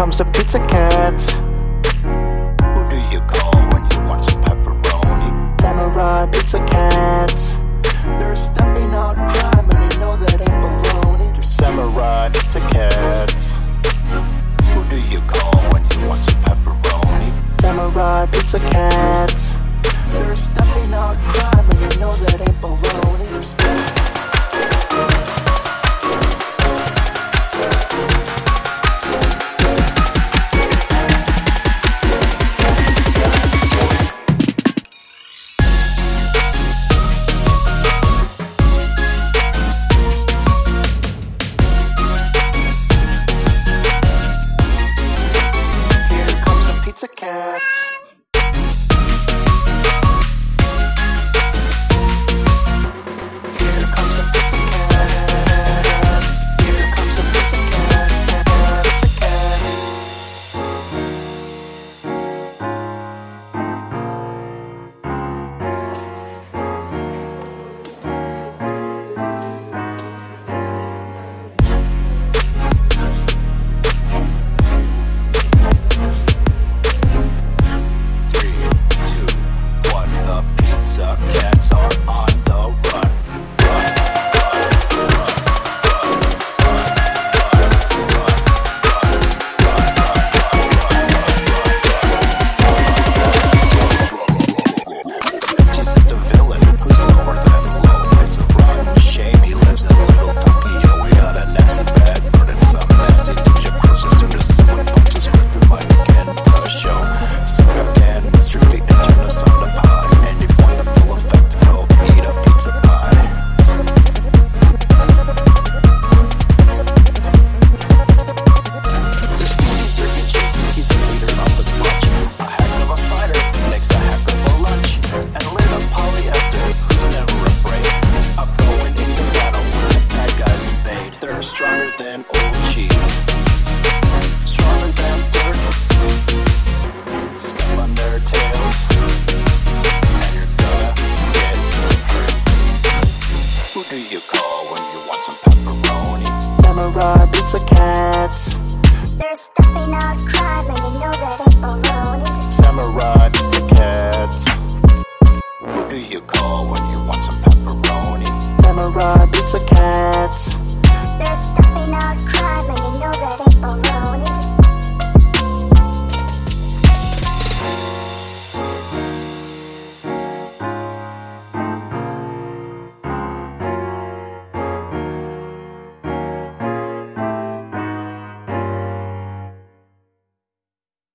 comes a pizza cat. Who do you call when you want some pepperoni? Samurai pizza cat. They're stepping out crime and you know that ain't baloney. They're samurai pizza cat. Who do you call when you want some pepperoni? Samurai pizza cat. They're stepping out crime and you know that ain't baloney. Here cats are, cats are on. camera, it's a cat. They're stopping our crime, and you know that it baloney. Samurai, it's a cat. Who do you call when you want some pepperoni? Samurai, it's a cat.